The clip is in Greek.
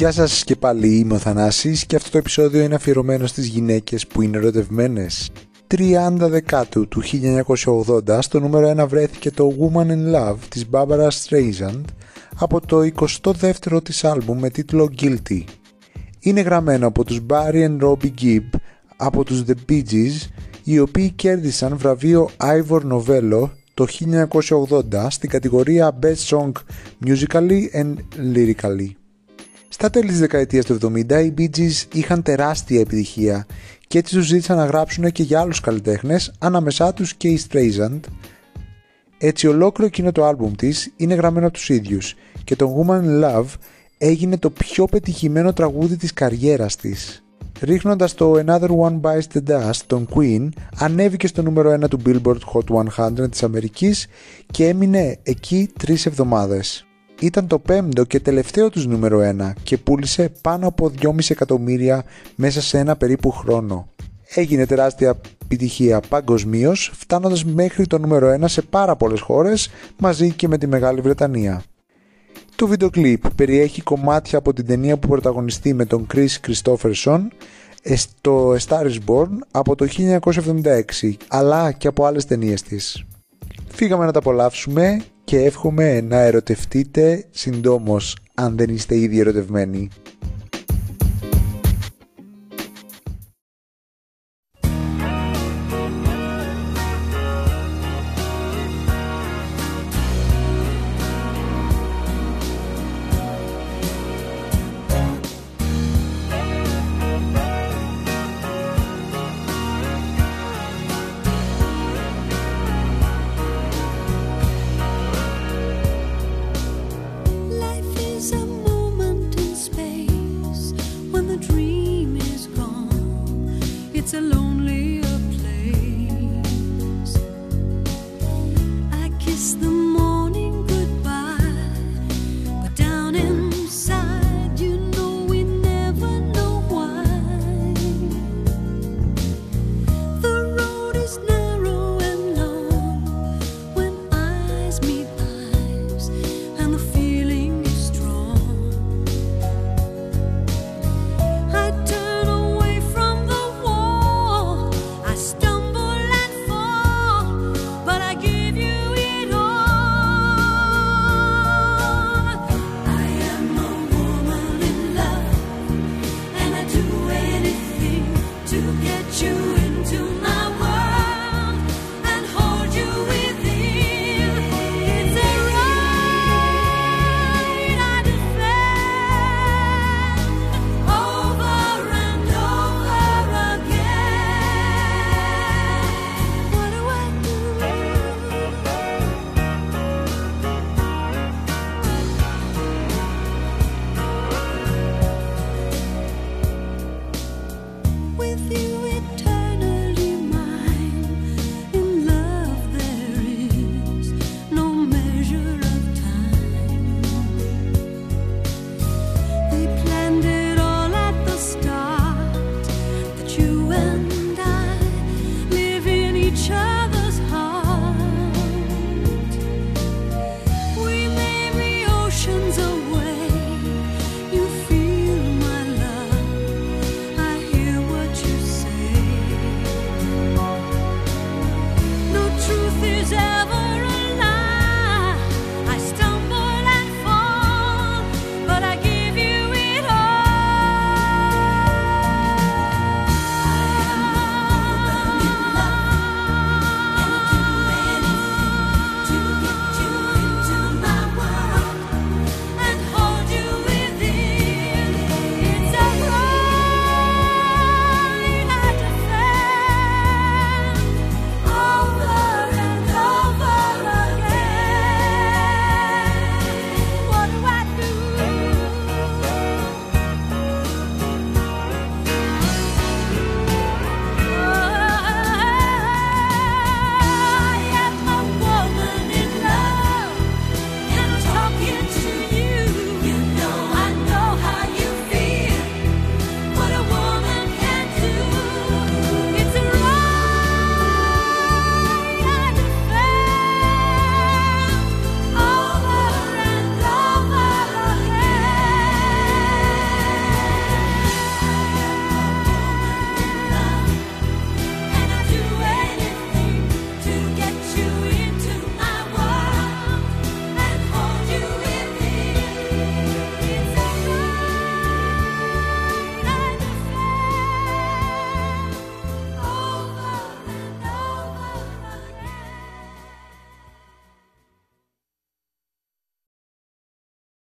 Γεια σας και πάλι είμαι ο Θανάσης και αυτό το επεισόδιο είναι αφιερωμένο στις γυναίκες που είναι ερωτευμένες. 30 Δεκάτου του 1980 στο νούμερο 1 βρέθηκε το Woman in Love της Barbara Streisand από το 22ο της άλμπουμ με τίτλο Guilty. Είναι γραμμένο από τους Barry and Robbie Gibb από τους The Bee Gees οι οποίοι κέρδισαν βραβείο Ivor Novello το 1980 στην κατηγορία Best Song Musically and Lyrically. Στα τέλη της δεκαετίας του 70 οι Bee Gees είχαν τεράστια επιτυχία και έτσι τους ζήτησαν να γράψουν και για άλλους καλλιτέχνες, ανάμεσά τους και η Streisand. Έτσι ολόκληρο εκείνο το άλμπουμ της είναι γραμμένο από τους ίδιους και το Woman in Love έγινε το πιο πετυχημένο τραγούδι της καριέρας της. Ρίχνοντας το Another One Bites the Dust των Queen ανέβηκε στο νούμερο 1 του Billboard Hot 100 της Αμερικής και έμεινε εκεί τρεις εβδομάδες ήταν το πέμπτο και τελευταίο τους νούμερο 1 και πούλησε πάνω από 2,5 εκατομμύρια μέσα σε ένα περίπου χρόνο. Έγινε τεράστια επιτυχία παγκοσμίως, φτάνοντας μέχρι το νούμερο 1 σε πάρα πολλές χώρες μαζί και με τη Μεγάλη Βρετανία. Το βίντεο κλιπ περιέχει κομμάτια από την ταινία που πρωταγωνιστεί με τον Chris Christopherson στο Star is Born από το 1976 αλλά και από άλλες ταινίες της. Φύγαμε να τα απολαύσουμε και εύχομαι να ερωτευτείτε συντόμως αν δεν είστε ήδη ερωτευμένοι.